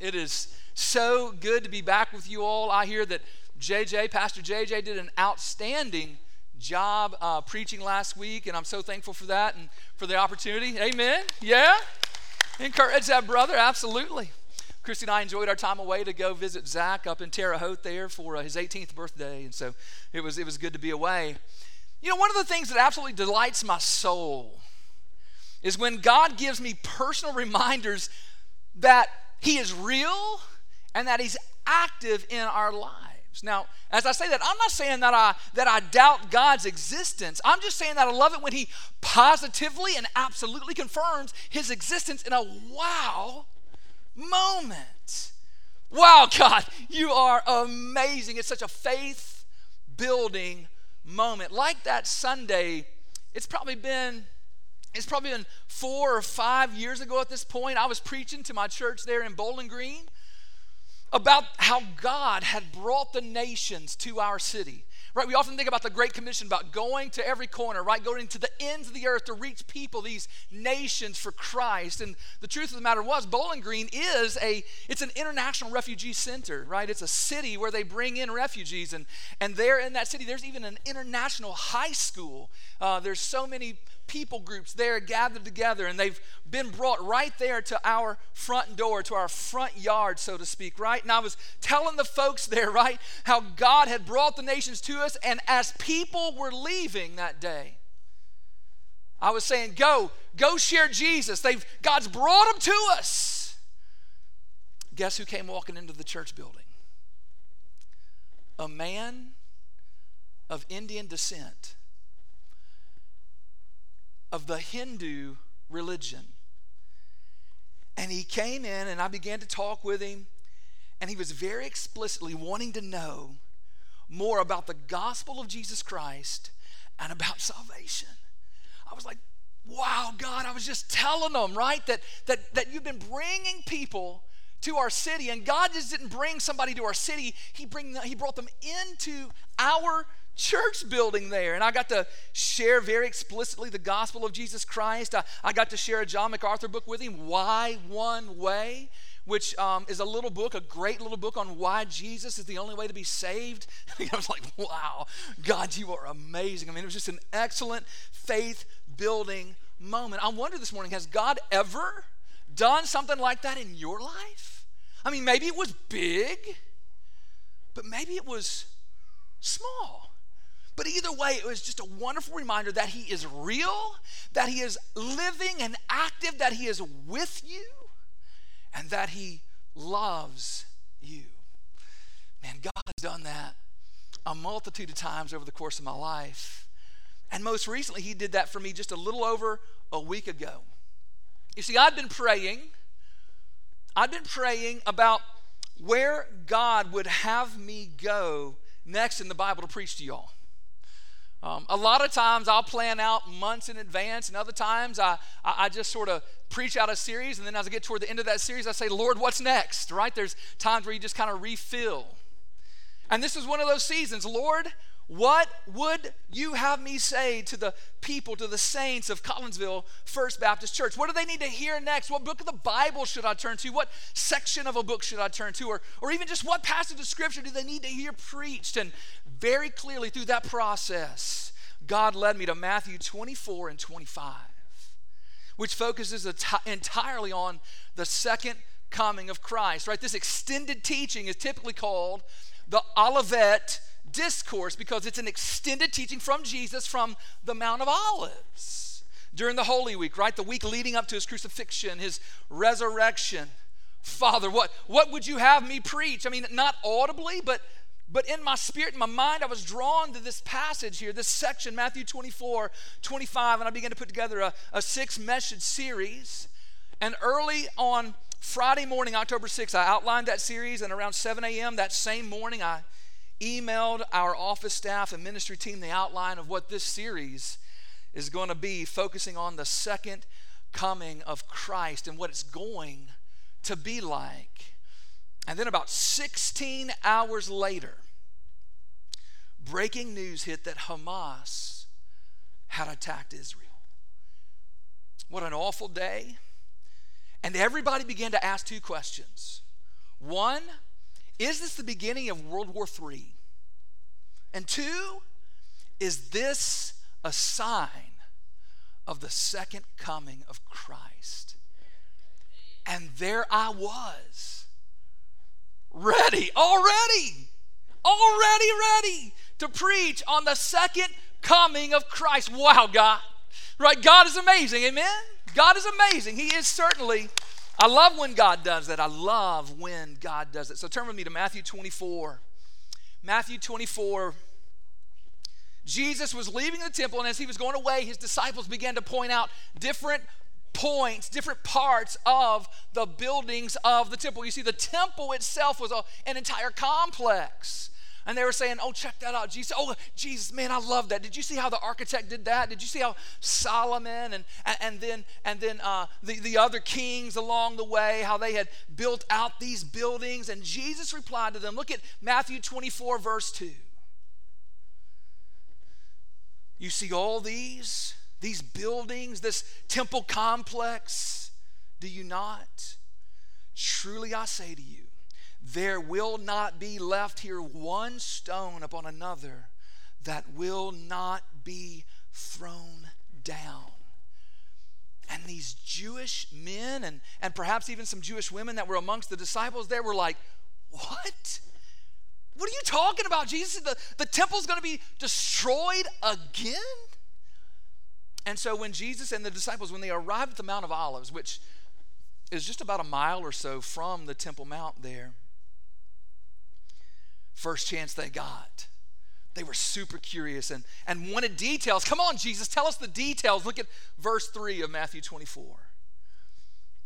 It is so good to be back with you all. I hear that JJ, Pastor JJ, did an outstanding job uh, preaching last week, and I'm so thankful for that and for the opportunity. Amen. Yeah? Encourage that brother, absolutely. Christy and I enjoyed our time away to go visit Zach up in Terre Haute there for uh, his 18th birthday, and so it was, it was good to be away. You know, one of the things that absolutely delights my soul is when God gives me personal reminders that He is real and that He's active in our lives. Now, as I say that, I'm not saying that I that I doubt God's existence. I'm just saying that I love it when He positively and absolutely confirms His existence in a wow moment. Wow, God, you are amazing. It's such a faith building moment. Like that Sunday, it's probably been it's probably been four or five years ago at this point. I was preaching to my church there in Bowling Green about how God had brought the nations to our city. Right? We often think about the Great Commission, about going to every corner, right? Going to the ends of the earth to reach people, these nations for Christ. And the truth of the matter was, Bowling Green is a, it's an international refugee center, right? It's a city where they bring in refugees. And, and there in that city, there's even an international high school. Uh, there's so many people groups there gathered together, and they've been brought right there to our front door, to our front yard, so to speak, right? And I was telling the folks there, right, how God had brought the nations to us, and as people were leaving that day, I was saying, Go, go share Jesus. They've God's brought them to us. Guess who came walking into the church building? A man of Indian descent of the Hindu religion. And he came in, and I began to talk with him, and he was very explicitly wanting to know more about the gospel of Jesus Christ and about salvation. I was like, wow, God, I was just telling them, right, that, that, that you've been bringing people to our city, and God just didn't bring somebody to our city, He, bring, he brought them into our church building there. And I got to share very explicitly the gospel of Jesus Christ. I, I got to share a John MacArthur book with him, Why One Way, which um, is a little book, a great little book on why Jesus is the only way to be saved. I was like, wow, God, you are amazing. I mean, it was just an excellent faith building moment. I wonder this morning, has God ever done something like that in your life? I mean, maybe it was big, but maybe it was small. But either way, it was just a wonderful reminder that He is real, that He is living and active, that He is with you, and that He loves you. Man, God has done that a multitude of times over the course of my life. And most recently, He did that for me just a little over a week ago. You see, I'd been praying, I'd been praying about where God would have me go next in the Bible to preach to y'all. Um, a lot of times I'll plan out months in advance, and other times I, I, I, just sort of preach out a series, and then as I get toward the end of that series, I say, Lord, what's next? Right? There's times where you just kind of refill. And this is one of those seasons. Lord, what would you have me say to the people, to the saints of Collinsville First Baptist Church? What do they need to hear next? What book of the Bible should I turn to? What section of a book should I turn to? Or, or even just what passage of Scripture do they need to hear preached? And very clearly through that process, God led me to Matthew 24 and 25, which focuses entirely on the second coming of Christ, right? This extended teaching is typically called the Olivet discourse because it's an extended teaching from Jesus from the Mount of Olives during the Holy Week, right? The week leading up to his crucifixion, his resurrection. Father, what, what would you have me preach? I mean, not audibly, but but in my spirit, in my mind, I was drawn to this passage here, this section, Matthew 24, 25, and I began to put together a, a six message series. And early on Friday morning, October 6th, I outlined that series, and around 7 a.m. that same morning, I emailed our office staff and ministry team the outline of what this series is going to be, focusing on the second coming of Christ and what it's going to be like. And then, about 16 hours later, breaking news hit that Hamas had attacked Israel. What an awful day. And everybody began to ask two questions. One, is this the beginning of World War III? And two, is this a sign of the second coming of Christ? And there I was, ready, already, already ready to preach on the second coming of Christ. Wow, God. Right? God is amazing. Amen? God is amazing. He is certainly. I love when God does that. I love when God does it. So turn with me to Matthew 24. Matthew 24. Jesus was leaving the temple, and as he was going away, his disciples began to point out different points, different parts of the buildings of the temple. You see, the temple itself was a, an entire complex. And they were saying, Oh, check that out. Jesus, oh, Jesus, man, I love that. Did you see how the architect did that? Did you see how Solomon and, and, and then, and then uh, the, the other kings along the way, how they had built out these buildings? And Jesus replied to them. Look at Matthew 24, verse 2. You see all these, these buildings, this temple complex, do you not? Truly I say to you, there will not be left here one stone upon another that will not be thrown down. And these Jewish men and, and perhaps even some Jewish women that were amongst the disciples there were like, What? What are you talking about, Jesus? The, the temple's going to be destroyed again? And so when Jesus and the disciples, when they arrived at the Mount of Olives, which is just about a mile or so from the Temple Mount there, first chance they got. They were super curious and, and wanted details. Come on, Jesus, tell us the details. Look at verse 3 of Matthew 24.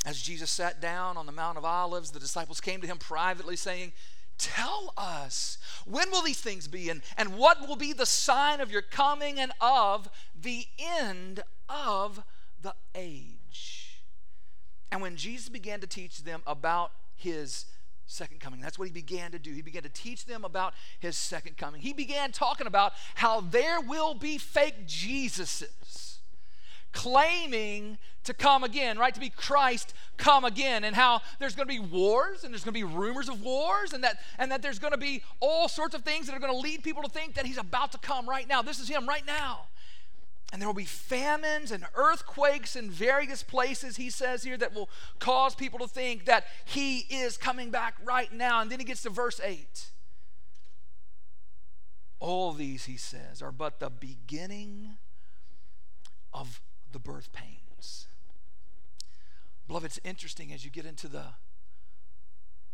As Jesus sat down on the Mount of Olives, the disciples came to him privately, saying, Tell us, when will these things be, and, and what will be the sign of your coming and of the end of the age? And when Jesus began to teach them about his second coming. That's what he began to do. He began to teach them about his second coming. He began talking about how there will be fake Jesuses claiming to come again, right? To be Christ come again, and how there's going to be wars and there's going to be rumors of wars, and that and that there's going to be all sorts of things that are going to lead people to think that he's about to come right now. This is him right now. And there will be famines and earthquakes in various places, he says here, that will cause people to think that he is coming back right now. And then he gets to verse 8. All these, he says, are but the beginning of the birth pains. Beloved, it's interesting as you get into the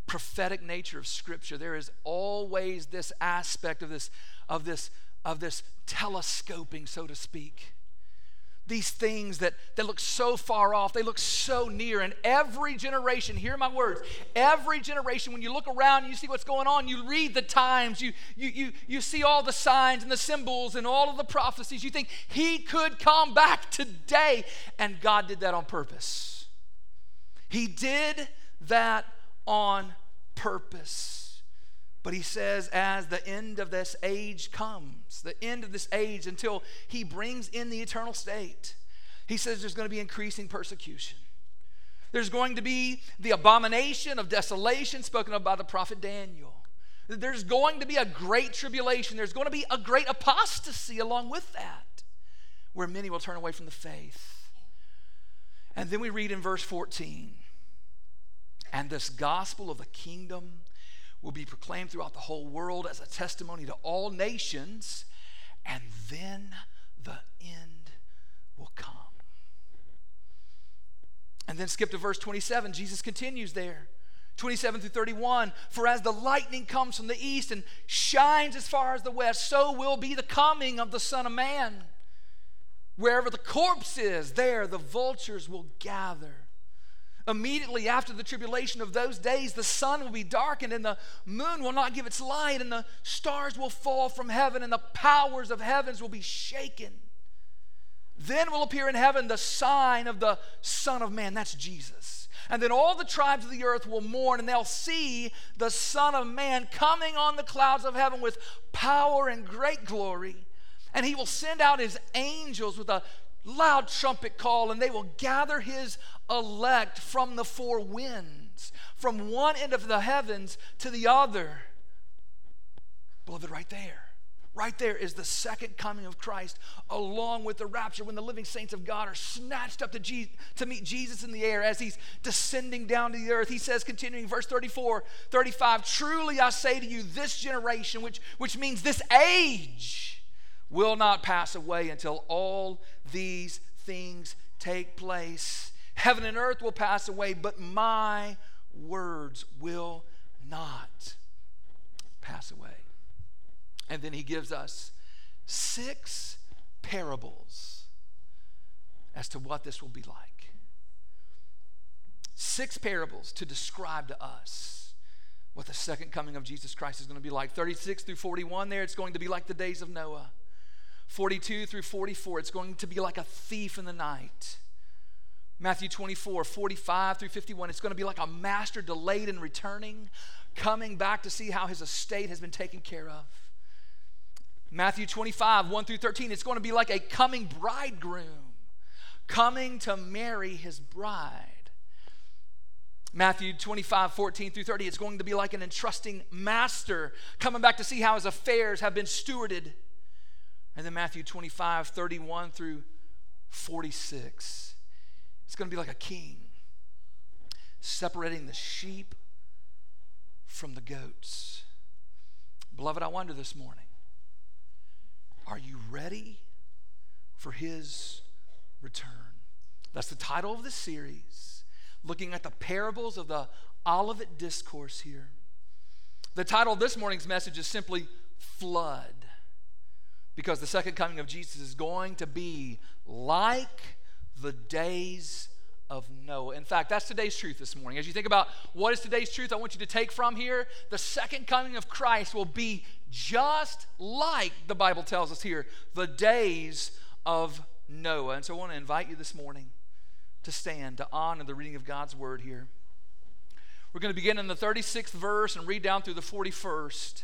prophetic nature of Scripture, there is always this aspect of this, of this of this telescoping, so to speak. These things that, that look so far off, they look so near. And every generation, hear my words, every generation, when you look around you see what's going on, you read the times, you, you, you, you see all the signs and the symbols and all of the prophecies, you think he could come back today. And God did that on purpose. He did that on purpose. But he says, as the end of this age comes, the end of this age until he brings in the eternal state, he says there's going to be increasing persecution. There's going to be the abomination of desolation spoken of by the prophet Daniel. There's going to be a great tribulation. There's going to be a great apostasy along with that, where many will turn away from the faith. And then we read in verse 14, and this gospel of the kingdom will be proclaimed throughout the whole world as a testimony to all nations, and then the end will come. And then skip to verse 27. Jesus continues there. 27 through 31 For as the lightning comes from the east and shines as far as the west, so will be the coming of the Son of Man. Wherever the corpse is, there the vultures will gather. Immediately after the tribulation of those days, the sun will be darkened, and the moon will not give its light, and the stars will fall from heaven, and the powers of heavens will be shaken. Then will appear in heaven the sign of the Son of Man. That's Jesus. And then all the tribes of the earth will mourn, and they'll see the Son of Man coming on the clouds of heaven with power and great glory. And he will send out his angels with a loud trumpet call, and they will gather his elect from the four winds, from one end of the heavens to the other. Beloved, right there. Right there is the second coming of Christ, along with the rapture when the living saints of God are snatched up to, Je- to meet Jesus in the air as he's descending down to the earth. He says, continuing verse 34, 35, Truly I say to you, this generation, which, which means this age, will not pass away until all these things take place. Heaven and earth will pass away, but my words will not pass away. And then he gives us six parables as to what this will be like. Six parables to describe to us what the second coming of Jesus Christ is going to be like. 36 through 41, there, it's going to be like the days of Noah. 42 through 44, it's going to be like a thief in the night. Matthew 24, 45 through 51, it's going to be like a master delayed in returning, coming back to see how his estate has been taken care of. Matthew 25, 1 through 13, it's going to be like a coming bridegroom coming to marry his bride. Matthew 25, 14 through 30, it's going to be like an entrusting master coming back to see how his affairs have been stewarded. And then Matthew 25, 31 through 46, it's going to be like a king separating the sheep from the goats. Beloved, I wonder this morning are you ready for his return? That's the title of the series, looking at the parables of the Olivet Discourse here. The title of this morning's message is simply Flood, because the second coming of Jesus is going to be like the days of Noah. In fact, that's today's truth this morning. As you think about what is today's truth, I want you to take from here the second coming of Christ will be just like the Bible tells us here, the days of Noah. And so I want to invite you this morning to stand to honor the reading of God's word here. We're going to begin in the 36th verse and read down through the 41st.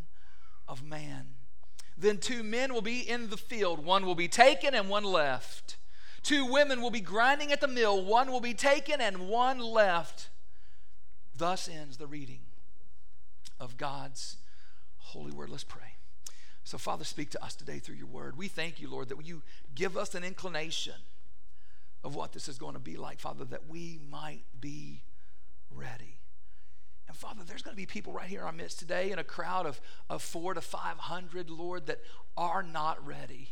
of Man. Then two men will be in the field, one will be taken and one left. Two women will be grinding at the mill, one will be taken and one left. Thus ends the reading of God's holy word. Let's pray. So, Father, speak to us today through your word. We thank you, Lord, that you give us an inclination of what this is going to be like, Father, that we might be ready. And Father, there's going to be people right here in our midst today in a crowd of, of four to 500, Lord, that are not ready.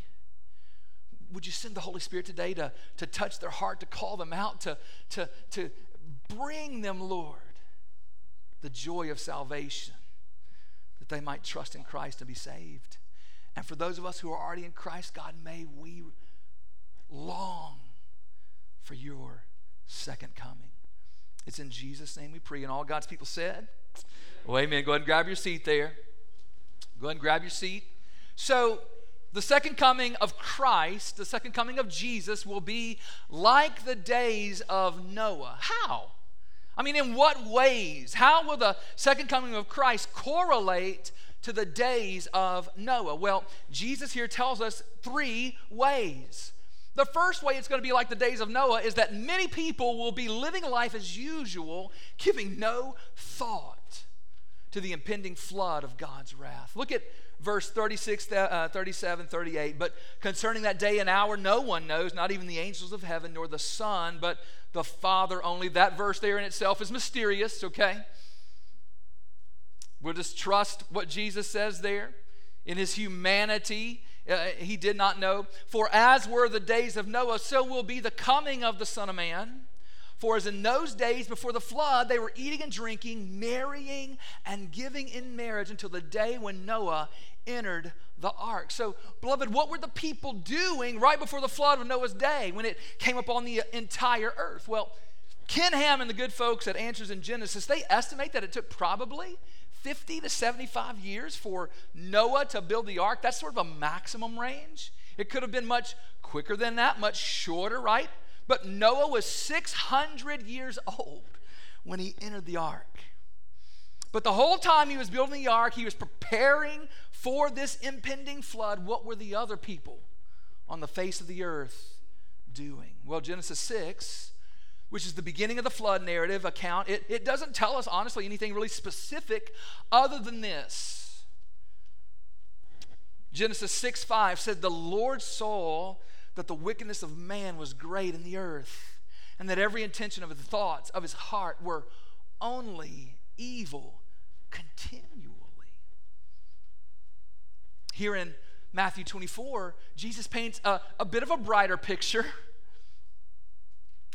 Would you send the Holy Spirit today to, to touch their heart, to call them out, to, to, to bring them, Lord, the joy of salvation? That they might trust in Christ and be saved. And for those of us who are already in Christ, God, may we long for your second coming. It's in Jesus' name we pray. And all God's people said, well, amen. Go ahead and grab your seat there. Go ahead and grab your seat. So, the second coming of Christ, the second coming of Jesus, will be like the days of Noah. How? I mean, in what ways? How will the second coming of Christ correlate to the days of Noah? Well, Jesus here tells us three ways. The first way it's going to be like the days of Noah is that many people will be living life as usual, giving no thought to the impending flood of God's wrath. Look at verse 36, uh, 37, 38. But concerning that day and hour, no one knows, not even the angels of heaven, nor the Son, but the Father only. That verse there in itself is mysterious, okay? We'll just trust what Jesus says there. In his humanity, uh, he did not know. For as were the days of Noah, so will be the coming of the Son of Man. For as in those days before the flood, they were eating and drinking, marrying and giving in marriage until the day when Noah entered the ark. So, beloved, what were the people doing right before the flood of Noah's day when it came upon the entire earth? Well, Ken Ham and the good folks at Answers in Genesis, they estimate that it took probably 50 to 75 years for Noah to build the ark. That's sort of a maximum range. It could have been much quicker than that, much shorter, right? But Noah was 600 years old when he entered the ark. But the whole time he was building the ark, he was preparing for this impending flood. What were the other people on the face of the earth doing? Well, Genesis 6, which is the beginning of the flood narrative account, it, it doesn't tell us, honestly, anything really specific other than this. Genesis 6 5 said, The Lord saw that the wickedness of man was great in the earth, and that every intention of the thoughts of his heart were only evil continually. Here in Matthew 24, Jesus paints a, a bit of a brighter picture.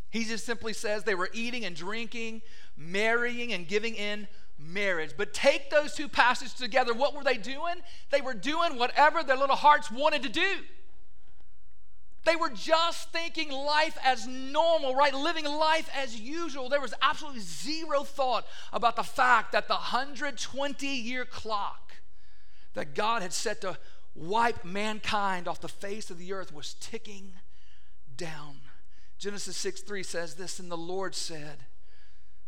He just simply says they were eating and drinking, marrying and giving in marriage. But take those two passages together. What were they doing? They were doing whatever their little hearts wanted to do. They were just thinking life as normal, right? Living life as usual. There was absolutely zero thought about the fact that the 120 year clock that God had set to wipe mankind off the face of the earth was ticking down. Genesis 6 3 says this, and the Lord said,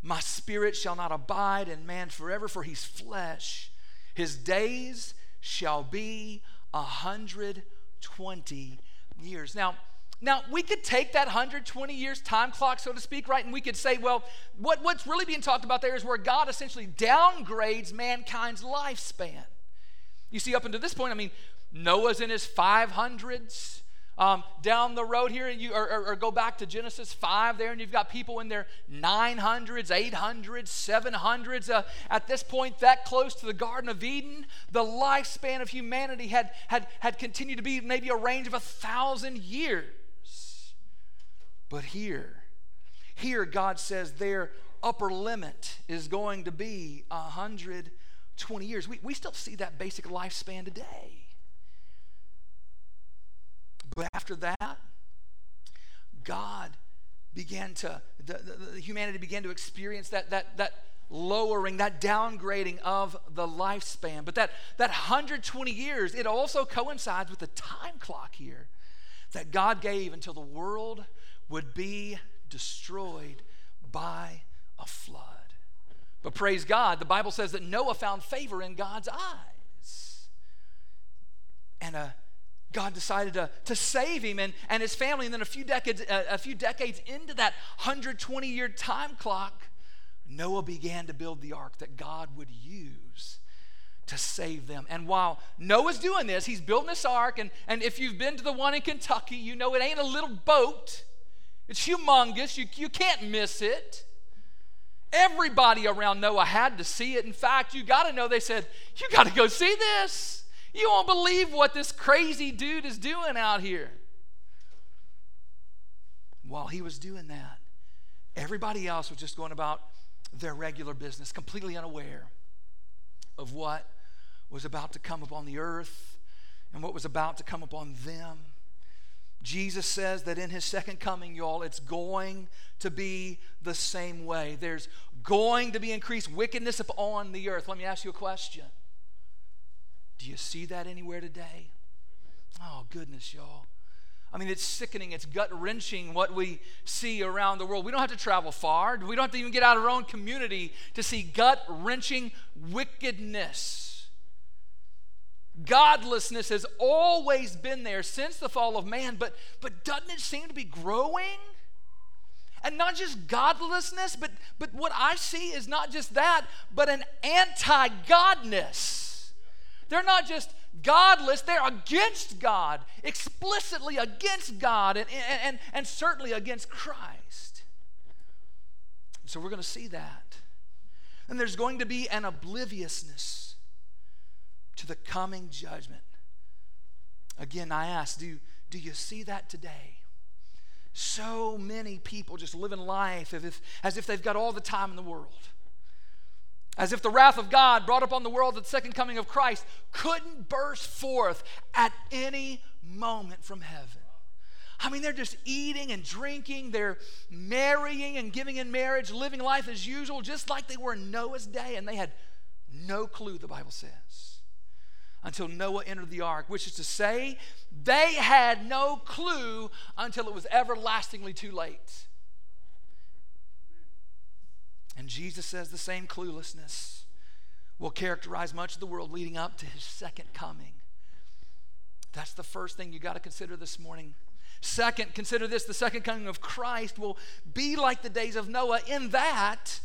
My spirit shall not abide in man forever, for he's flesh. His days shall be a hundred twenty years. Now, now, we could take that 120 years time clock, so to speak, right? And we could say, well, what, what's really being talked about there is where God essentially downgrades mankind's lifespan. You see, up until this point, I mean, Noah's in his 500s. Um, down the road here, you, or, or, or, go back to Genesis 5 there, and you've got people in their 900s, 800s, 700s. Uh, at this point, that close to the Garden of Eden, the lifespan of humanity had, had, had continued to be maybe a range of a thousand years. But here, here God says their upper limit is going to be 120 years. We, we still see that basic lifespan today. But after that, God began to, the, the, the humanity began to experience that, that, that lowering, that downgrading of the lifespan. But that, that 120 years, it also coincides with the time clock here that God gave until the world would be destroyed by a flood. But praise God, the Bible says that Noah found favor in God's eyes. And a God decided to, to save him and, and his family. And then a few decades, uh, a few decades into that 120 year time clock, Noah began to build the ark that God would use to save them. And while Noah's doing this, he's building this ark. And, and if you've been to the one in Kentucky, you know it ain't a little boat, it's humongous. You, you can't miss it. Everybody around Noah had to see it. In fact, you got to know, they said, You got to go see this. You won't believe what this crazy dude is doing out here. While he was doing that, everybody else was just going about their regular business, completely unaware of what was about to come upon the earth and what was about to come upon them. Jesus says that in his second coming, y'all, it's going to be the same way. There's going to be increased wickedness upon the earth. Let me ask you a question do you see that anywhere today? Oh, goodness, y'all. I mean, it's sickening, it's gut wrenching what we see around the world. We don't have to travel far, we don't have to even get out of our own community to see gut wrenching wickedness. Godlessness has always been there since the fall of man, but, but doesn't it seem to be growing? And not just godlessness, but, but what I see is not just that, but an anti godness. They're not just godless, they're against God, explicitly against God, and, and, and, and certainly against Christ. So we're going to see that. And there's going to be an obliviousness to the coming judgment. Again, I ask, do, do you see that today? So many people just living life as if, as if they've got all the time in the world. As if the wrath of God brought upon the world at the second coming of Christ couldn't burst forth at any moment from heaven. I mean, they're just eating and drinking, they're marrying and giving in marriage, living life as usual, just like they were in Noah's day, and they had no clue, the Bible says, until Noah entered the ark, which is to say, they had no clue until it was everlastingly too late. And Jesus says the same cluelessness will characterize much of the world leading up to his second coming. That's the first thing you got to consider this morning. Second, consider this the second coming of Christ will be like the days of Noah, in that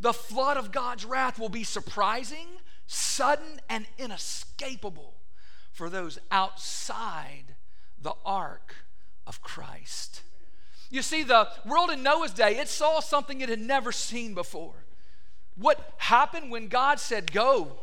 the flood of God's wrath will be surprising, sudden, and inescapable for those outside the ark of Christ. You see, the world in Noah's day, it saw something it had never seen before. What happened when God said, Go?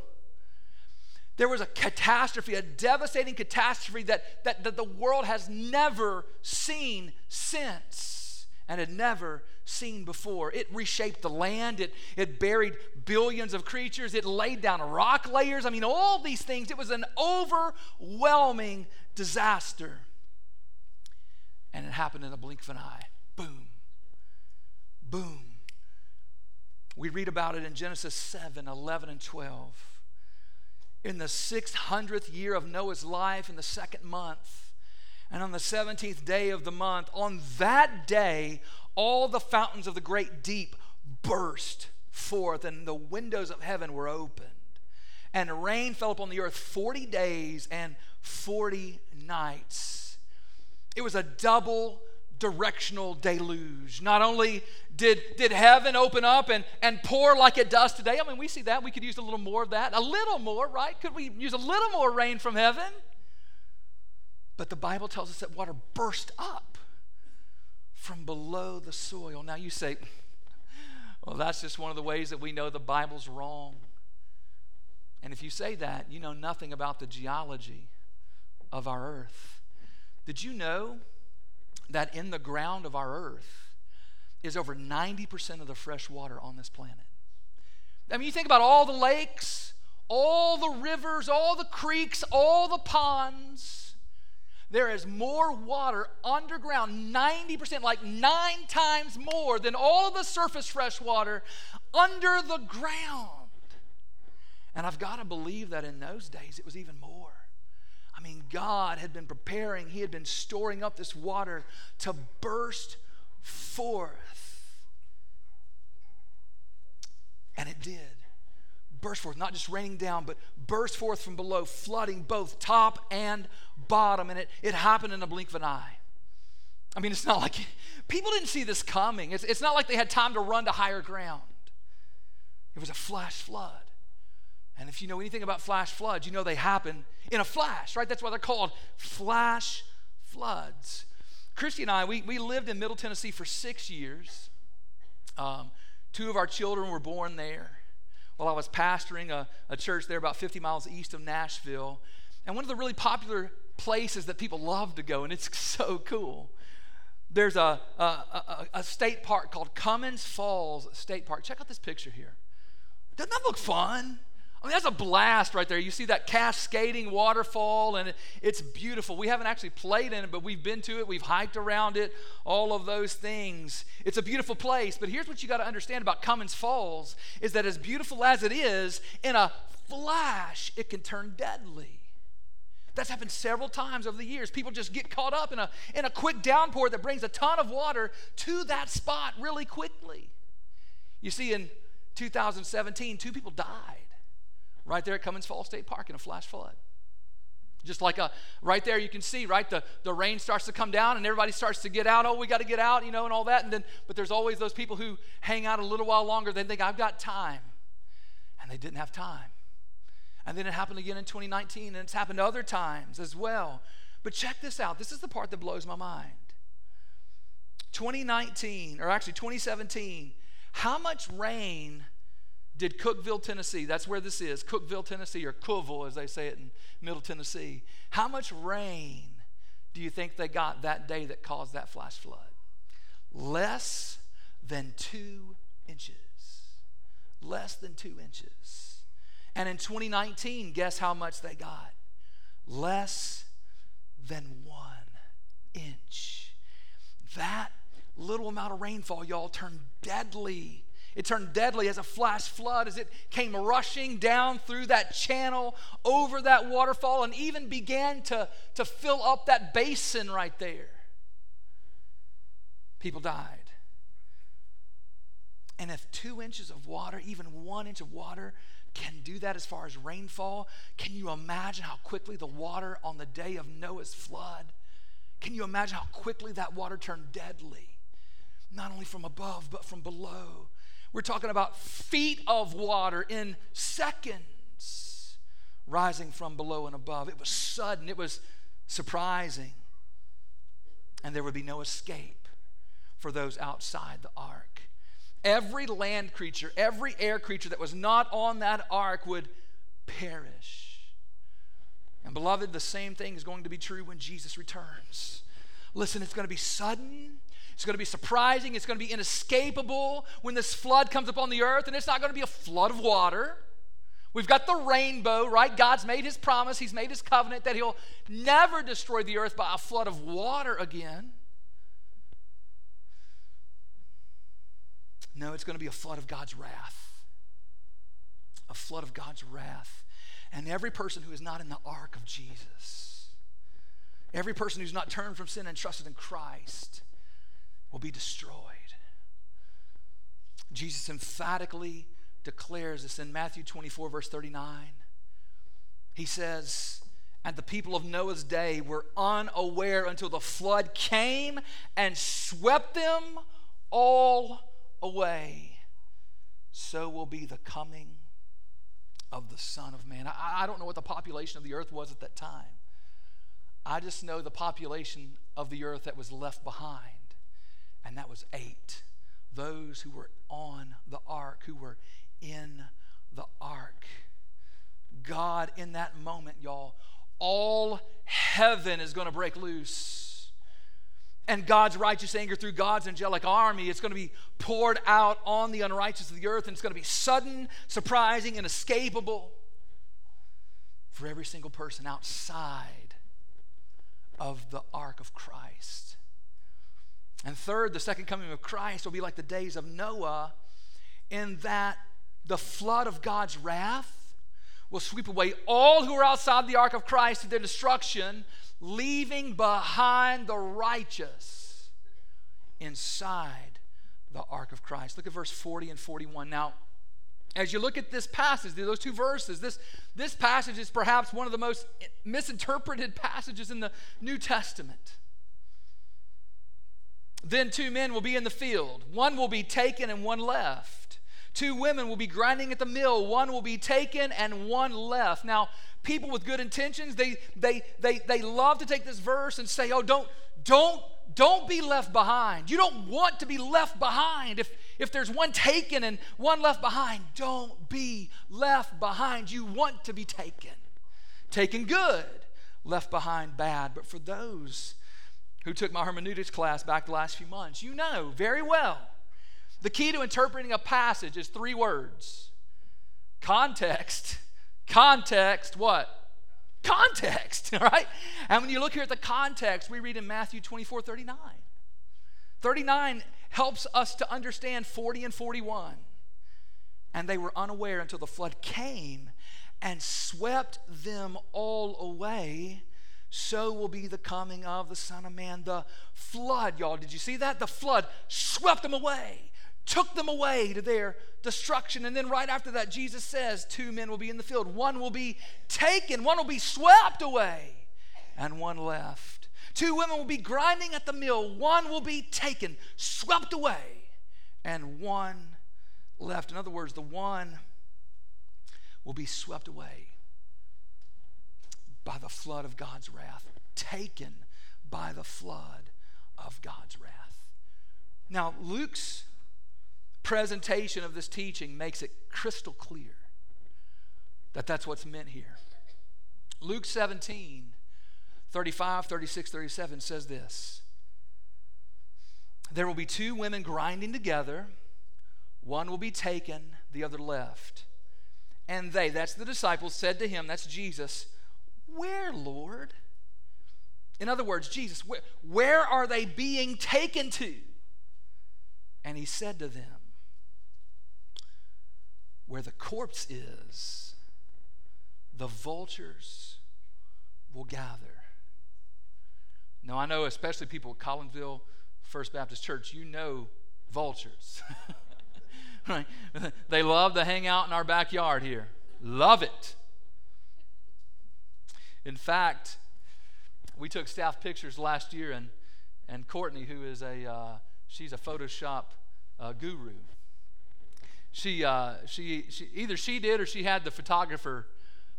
There was a catastrophe, a devastating catastrophe that, that, that the world has never seen since and had never seen before. It reshaped the land, it, it buried billions of creatures, it laid down rock layers. I mean, all these things. It was an overwhelming disaster. And it happened in a blink of an eye. Boom. Boom. We read about it in Genesis 7 11 and 12 in the 600th year of Noah's life, in the second month, and on the 17th day of the month, on that day, all the fountains of the great deep burst forth, and the windows of heaven were opened. And rain fell upon the earth 40 days and 40 nights. It was a double directional deluge. Not only did, did heaven open up and, and pour like it does today, I mean, we see that. We could use a little more of that. A little more, right? Could we use a little more rain from heaven? But the Bible tells us that water burst up from below the soil. Now you say, well, that's just one of the ways that we know the Bible's wrong. And if you say that, you know nothing about the geology of our earth. Did you know that in the ground of our earth is over 90% of the fresh water on this planet. I mean, you think about all the lakes, all the rivers, all the creeks, all the ponds. There is more water underground, 90%, like nine times more than all the surface fresh water under the ground. And I've got to believe that in those days it was even more. I mean, God had been preparing, He had been storing up this water to burst forth. And it did. Burst forth, not just raining down, but burst forth from below, flooding both top and bottom. And it, it happened in a blink of an eye. I mean, it's not like people didn't see this coming. It's, it's not like they had time to run to higher ground. It was a flash flood. And if you know anything about flash floods, you know they happen in a flash, right? That's why they're called flash floods. Christy and I, we, we lived in Middle Tennessee for six years. Um, two of our children were born there while I was pastoring a, a church there about 50 miles east of Nashville. And one of the really popular places that people love to go, and it's so cool. There's a, a, a, a state park called Cummins Falls State Park. Check out this picture here. Doesn't that look fun? I mean, that's a blast right there. You see that cascading waterfall, and it's beautiful. We haven't actually played in it, but we've been to it. We've hiked around it, all of those things. It's a beautiful place. But here's what you got to understand about Cummins Falls is that as beautiful as it is, in a flash, it can turn deadly. That's happened several times over the years. People just get caught up in a, in a quick downpour that brings a ton of water to that spot really quickly. You see, in 2017, two people died right there at Cummins Falls State Park in a flash flood. Just like a, right there, you can see, right? The, the rain starts to come down and everybody starts to get out. Oh, we got to get out, you know, and all that. And then, but there's always those people who hang out a little while longer. They think, I've got time. And they didn't have time. And then it happened again in 2019, and it's happened other times as well. But check this out. This is the part that blows my mind. 2019, or actually 2017, how much rain did Cookeville, Tennessee, that's where this is, Cookeville, Tennessee, or Cookville as they say it in Middle Tennessee, how much rain do you think they got that day that caused that flash flood? less than two inches. Less than two inches. And in 2019, guess how much they got? Less than one inch. That little amount of rainfall, y'all, turned deadly. It turned deadly as a flash flood as it came rushing down through that channel, over that waterfall, and even began to, to fill up that basin right there. People died. And if two inches of water, even one inch of water, can do that as far as rainfall, can you imagine how quickly the water on the day of Noah's flood? Can you imagine how quickly that water turned deadly? Not only from above, but from below. We're talking about feet of water in seconds rising from below and above. It was sudden, it was surprising. And there would be no escape for those outside the ark. Every land creature, every air creature that was not on that ark would perish. And beloved, the same thing is going to be true when Jesus returns. Listen, it's going to be sudden. It's going to be surprising. It's going to be inescapable when this flood comes upon the earth, and it's not going to be a flood of water. We've got the rainbow, right? God's made his promise, he's made his covenant that he'll never destroy the earth by a flood of water again. No, it's going to be a flood of God's wrath. A flood of God's wrath. And every person who is not in the ark of Jesus, every person who's not turned from sin and trusted in Christ, will be destroyed. Jesus emphatically declares this in Matthew 24, verse 39. He says, And the people of Noah's day were unaware until the flood came and swept them all away. So will be the coming of the Son of Man. I, I don't know what the population of the earth was at that time. I just know the population of the earth that was left behind, and that was eight. Those who were on the ark, who were in the ark. God, in that moment, y'all, all heaven is going to break loose and God's righteous anger through God's angelic army, it's going to be poured out on the unrighteous of the earth, and it's going to be sudden, surprising, and escapable for every single person outside of the ark of Christ. And third, the second coming of Christ will be like the days of Noah, in that the flood of God's wrath will sweep away all who are outside the ark of Christ to their destruction leaving behind the righteous inside the ark of Christ. Look at verse 40 and 41. Now, as you look at this passage, those two verses, this, this passage is perhaps one of the most misinterpreted passages in the New Testament. Then two men will be in the field, one will be taken and one left. Two women will be grinding at the mill, one will be taken and one left. Now, people with good intentions, they, they, they, they love to take this verse and say, oh, don't, don't, don't be left behind. You don't want to be left behind. If, if there's one taken and one left behind, don't be left behind. You want to be taken. Taken good, left behind bad. But for those who took my hermeneutics class back the last few months, you know very well the key to interpreting a passage is three words context Context, what? Context, all right? And when you look here at the context, we read in Matthew 24 39. 39 helps us to understand 40 and 41. And they were unaware until the flood came and swept them all away. So will be the coming of the Son of Man. The flood, y'all, did you see that? The flood swept them away took them away to their destruction. And then right after that, Jesus says, Two men will be in the field. One will be taken, one will be swept away, and one left. Two women will be grinding at the mill. One will be taken, swept away, and one left. In other words, the one will be swept away by the flood of God's wrath, taken by the flood of God's wrath. Now, Luke's presentation of this teaching makes it crystal clear that that's what's meant here. Luke 17, 35, 36, 37 says this there will be two women grinding together. One will be taken, the other left. And they, that's the disciples, said to him, that's Jesus, Where, Lord? In other words, Jesus, where, where are they being taken to? And he said to them, Where the corpse is, the vultures will gather. Now, I know, especially people at Collinsville First Baptist Church, you know vultures. right? They love to hang out in our backyard here. Love it. In fact, we took staff pictures last year, and, and Courtney, who is a, uh, she's a Photoshop uh, guru. She, uh, she, she, either she did or she had the photographer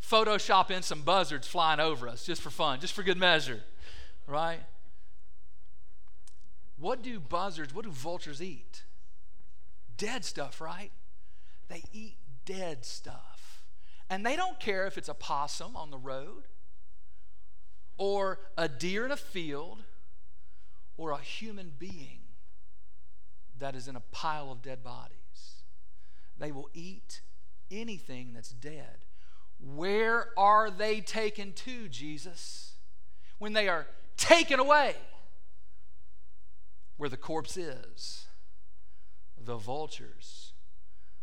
Photoshop in some buzzards flying over us just for fun, just for good measure, right? What do buzzards, what do vultures eat? Dead stuff, right? They eat dead stuff. And they don't care if it's a possum on the road, or a deer in a field, or a human being that is in a pile of dead bodies. They will eat anything that's dead. Where are they taken to, Jesus? When they are taken away, where the corpse is, the vultures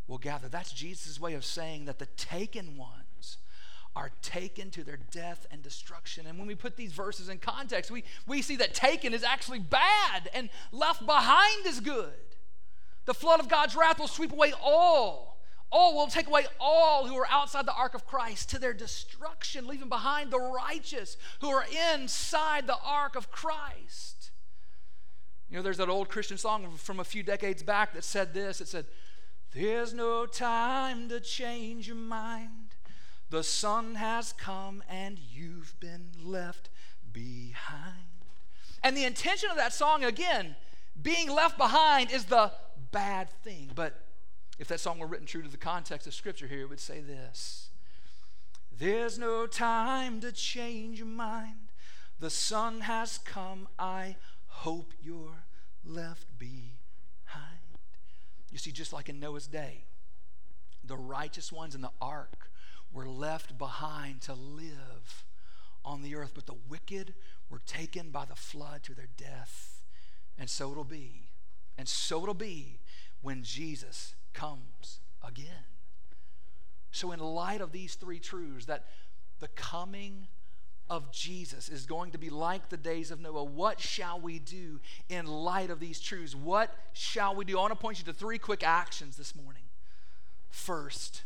will gather. That's Jesus' way of saying that the taken ones are taken to their death and destruction. And when we put these verses in context, we, we see that taken is actually bad and left behind is good. The flood of God's wrath will sweep away all. All will take away all who are outside the ark of Christ to their destruction, leaving behind the righteous who are inside the ark of Christ. You know, there's that old Christian song from a few decades back that said this it said, There's no time to change your mind. The Son has come and you've been left behind. And the intention of that song, again, being left behind is the bad thing. But if that song were written true to the context of Scripture here, it would say this There's no time to change your mind. The Son has come. I hope you're left behind. You see, just like in Noah's day, the righteous ones in the ark were left behind to live on the earth, but the wicked were taken by the flood to their death. And so it'll be. And so it'll be when Jesus comes again. So, in light of these three truths, that the coming of Jesus is going to be like the days of Noah. What shall we do in light of these truths? What shall we do? I want to point you to three quick actions this morning. First,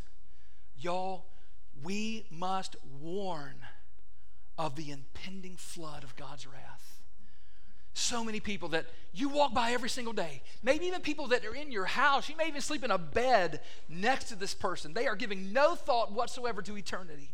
y'all, we must warn of the impending flood of God's wrath. So many people that you walk by every single day, maybe even people that are in your house, you may even sleep in a bed next to this person. They are giving no thought whatsoever to eternity.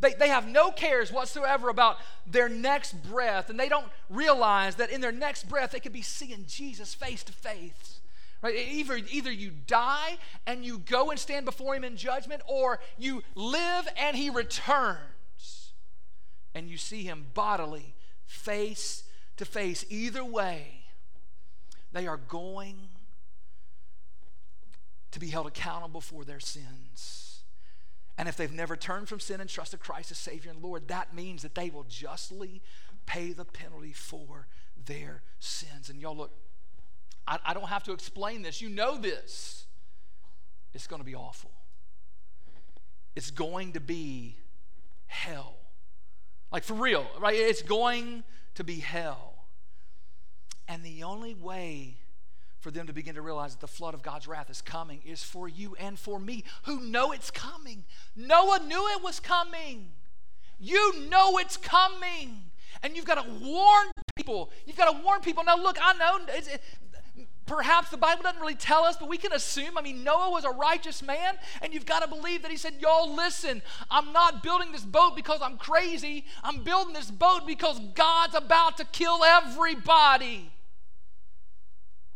They, they have no cares whatsoever about their next breath, and they don't realize that in their next breath they could be seeing Jesus face to face. Right? Either, either you die and you go and stand before him in judgment, or you live and he returns and you see him bodily, face to face. Either way, they are going to be held accountable for their sins. And if they've never turned from sin and trusted Christ as Savior and Lord, that means that they will justly pay the penalty for their sins. And y'all look, I, I don't have to explain this. You know this. It's going to be awful. It's going to be hell. Like for real, right? It's going to be hell. And the only way for them to begin to realize that the flood of God's wrath is coming is for you and for me who know it's coming. Noah knew it was coming. You know it's coming. And you've got to warn people. You've got to warn people. Now, look, I know Perhaps the Bible doesn't really tell us, but we can assume. I mean, Noah was a righteous man, and you've got to believe that he said, Y'all, listen, I'm not building this boat because I'm crazy. I'm building this boat because God's about to kill everybody.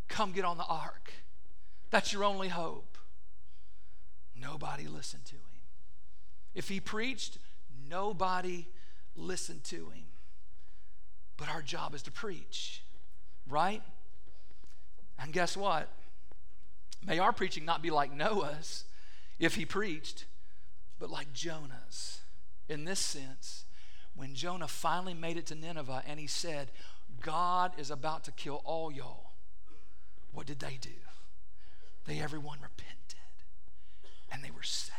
Come get on the ark. That's your only hope. Nobody listened to him. If he preached, nobody listened to him. But our job is to preach, right? And guess what? May our preaching not be like Noah's if he preached, but like Jonah's. In this sense, when Jonah finally made it to Nineveh and he said, God is about to kill all y'all, what did they do? They everyone repented and they were saved.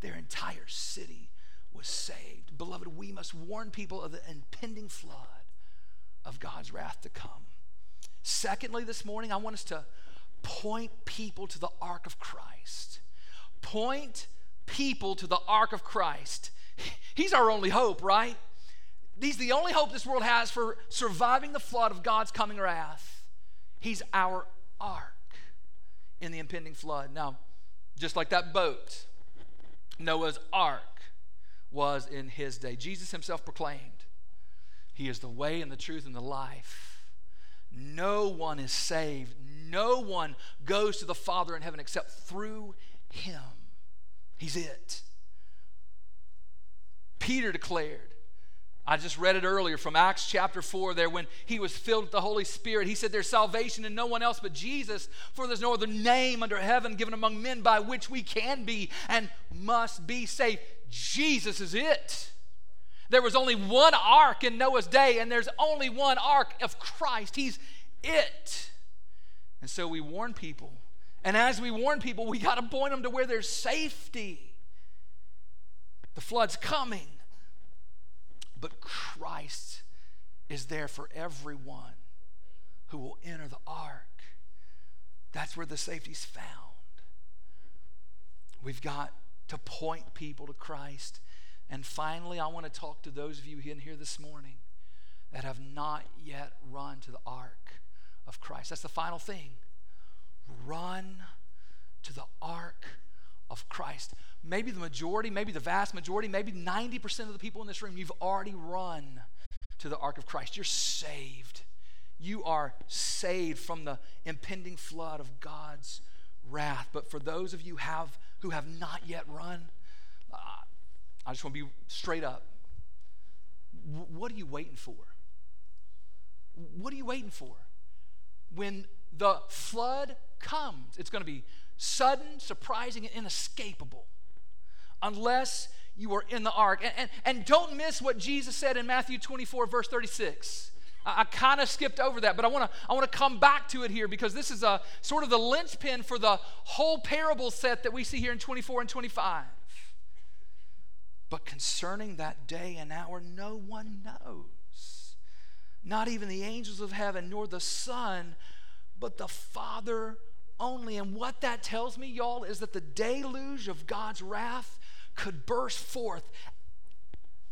Their entire city was saved. Beloved, we must warn people of the impending flood of God's wrath to come. Secondly, this morning, I want us to point people to the ark of Christ. Point people to the ark of Christ. He's our only hope, right? He's the only hope this world has for surviving the flood of God's coming wrath. He's our ark in the impending flood. Now, just like that boat, Noah's ark was in his day. Jesus himself proclaimed, He is the way and the truth and the life. No one is saved. No one goes to the Father in heaven except through Him. He's it. Peter declared, I just read it earlier from Acts chapter 4 there when he was filled with the Holy Spirit. He said, There's salvation in no one else but Jesus, for there's no other name under heaven given among men by which we can be and must be saved. Jesus is it. There was only one ark in Noah's day, and there's only one ark of Christ. He's it. And so we warn people. And as we warn people, we got to point them to where there's safety. The flood's coming. But Christ is there for everyone who will enter the ark. That's where the safety's found. We've got to point people to Christ. And finally, I want to talk to those of you in here this morning that have not yet run to the ark of Christ. That's the final thing. Run to the ark of Christ maybe the majority, maybe the vast majority, maybe 90% of the people in this room, you've already run to the ark of Christ. You're saved. You are saved from the impending flood of God's wrath. But for those of you have, who have not yet run, I just want to be straight up. What are you waiting for? What are you waiting for? When the flood comes, it's going to be sudden, surprising, and inescapable unless you are in the ark. And, and, and don't miss what Jesus said in Matthew 24, verse 36. I, I kind of skipped over that, but I want to I want to come back to it here because this is a sort of the linchpin for the whole parable set that we see here in 24 and 25. But concerning that day and hour, no one knows. Not even the angels of heaven, nor the Son, but the Father only. And what that tells me, y'all, is that the deluge of God's wrath could burst forth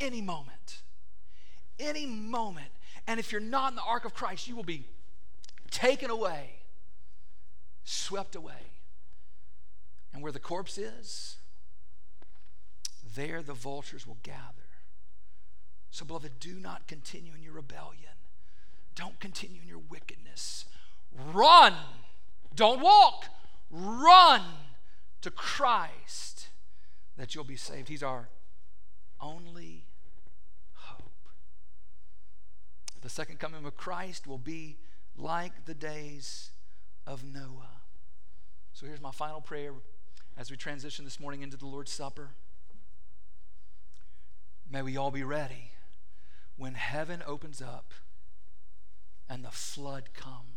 any moment. Any moment. And if you're not in the ark of Christ, you will be taken away, swept away. And where the corpse is, there the vultures will gather. So, beloved, do not continue in your rebellion. Don't continue in your wickedness. Run. Don't walk. Run to Christ that you'll be saved. He's our only hope. The second coming of Christ will be like the days of Noah. So here's my final prayer as we transition this morning into the Lord's Supper. May we all be ready. When heaven opens up and the flood comes